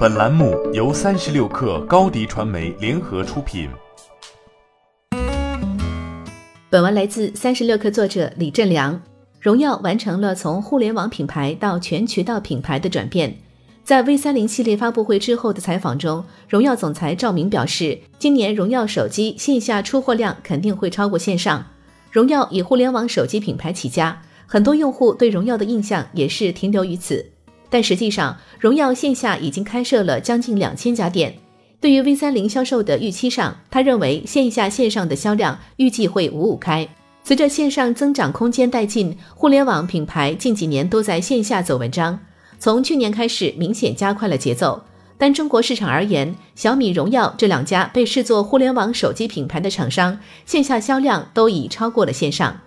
本栏目由三十六氪高低传媒联合出品。本文来自三十六氪作者李振良。荣耀完成了从互联网品牌到全渠道品牌的转变。在 V 三零系列发布会之后的采访中，荣耀总裁赵明表示，今年荣耀手机线下出货量肯定会超过线上。荣耀以互联网手机品牌起家，很多用户对荣耀的印象也是停留于此。但实际上，荣耀线下已经开设了将近两千家店。对于 V 三零销售的预期上，他认为线下线上的销量预计会五五开。随着线上增长空间殆尽，互联网品牌近几年都在线下走文章，从去年开始明显加快了节奏。单中国市场而言，小米、荣耀这两家被视作互联网手机品牌的厂商，线下销量都已超过了线上。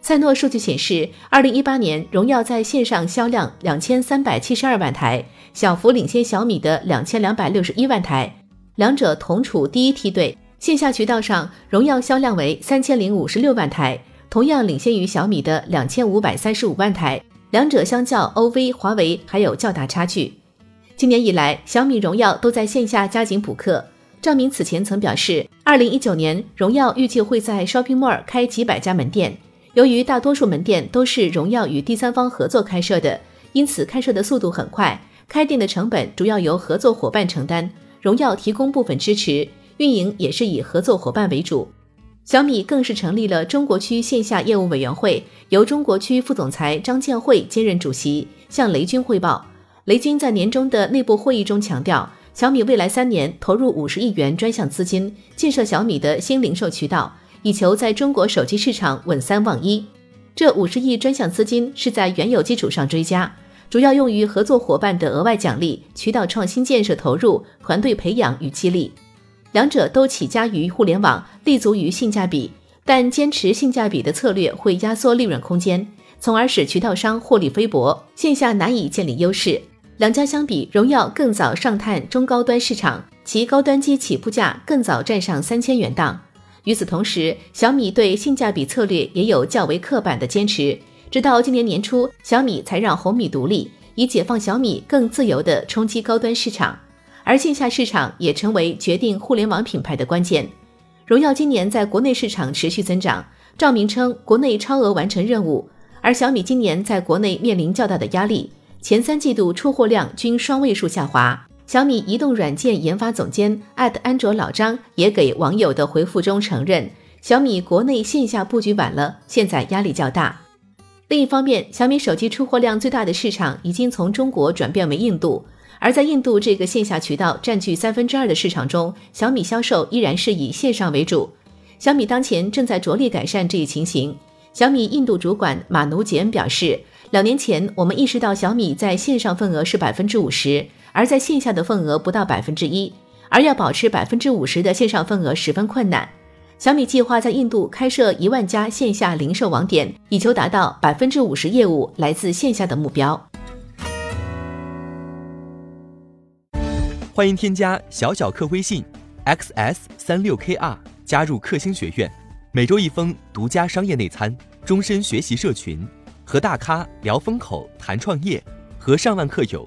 赛诺数据显示，二零一八年荣耀在线上销量两千三百七十二万台，小幅领先小米的两千两百六十一万台，两者同处第一梯队。线下渠道上，荣耀销量为三千零五十六万台，同样领先于小米的两千五百三十五万台，两者相较 OV、华为还有较大差距。今年以来，小米、荣耀都在线下加紧补课。赵明此前曾表示，二零一九年荣耀预计会在 Shopping Mall 开几百家门店。由于大多数门店都是荣耀与第三方合作开设的，因此开设的速度很快。开店的成本主要由合作伙伴承担，荣耀提供部分支持，运营也是以合作伙伴为主。小米更是成立了中国区线下业务委员会，由中国区副总裁张建慧兼任主席，向雷军汇报。雷军在年终的内部会议中强调，小米未来三年投入五十亿元专项资金，建设小米的新零售渠道。以求在中国手机市场稳三望一。这五十亿专项资金是在原有基础上追加，主要用于合作伙伴的额外奖励、渠道创新建设投入、团队培养与激励。两者都起家于互联网，立足于性价比，但坚持性价比的策略会压缩利润空间，从而使渠道商获利菲薄，线下难以建立优势。两家相比，荣耀更早上探中高端市场，其高端机起步价更早站上三千元档。与此同时，小米对性价比策略也有较为刻板的坚持。直到今年年初，小米才让红米独立，以解放小米更自由地冲击高端市场。而线下市场也成为决定互联网品牌的关键。荣耀今年在国内市场持续增长，赵明称国内超额完成任务。而小米今年在国内面临较大的压力，前三季度出货量均双位数下滑。小米移动软件研发总监艾特安卓老张也给网友的回复中承认，小米国内线下布局晚了，现在压力较大。另一方面，小米手机出货量最大的市场已经从中国转变为印度，而在印度这个线下渠道占据三分之二的市场中，小米销售依然是以线上为主。小米当前正在着力改善这一情形。小米印度主管马努杰恩表示，两年前我们意识到小米在线上份额是百分之五十。而在线下的份额不到百分之一，而要保持百分之五十的线上份额十分困难。小米计划在印度开设一万家线下零售网点，以求达到百分之五十业务来自线下的目标。欢迎添加小小客微信 xs 三六 kr 加入克星学院，每周一封独家商业内参，终身学习社群，和大咖聊风口谈创业，和上万客友。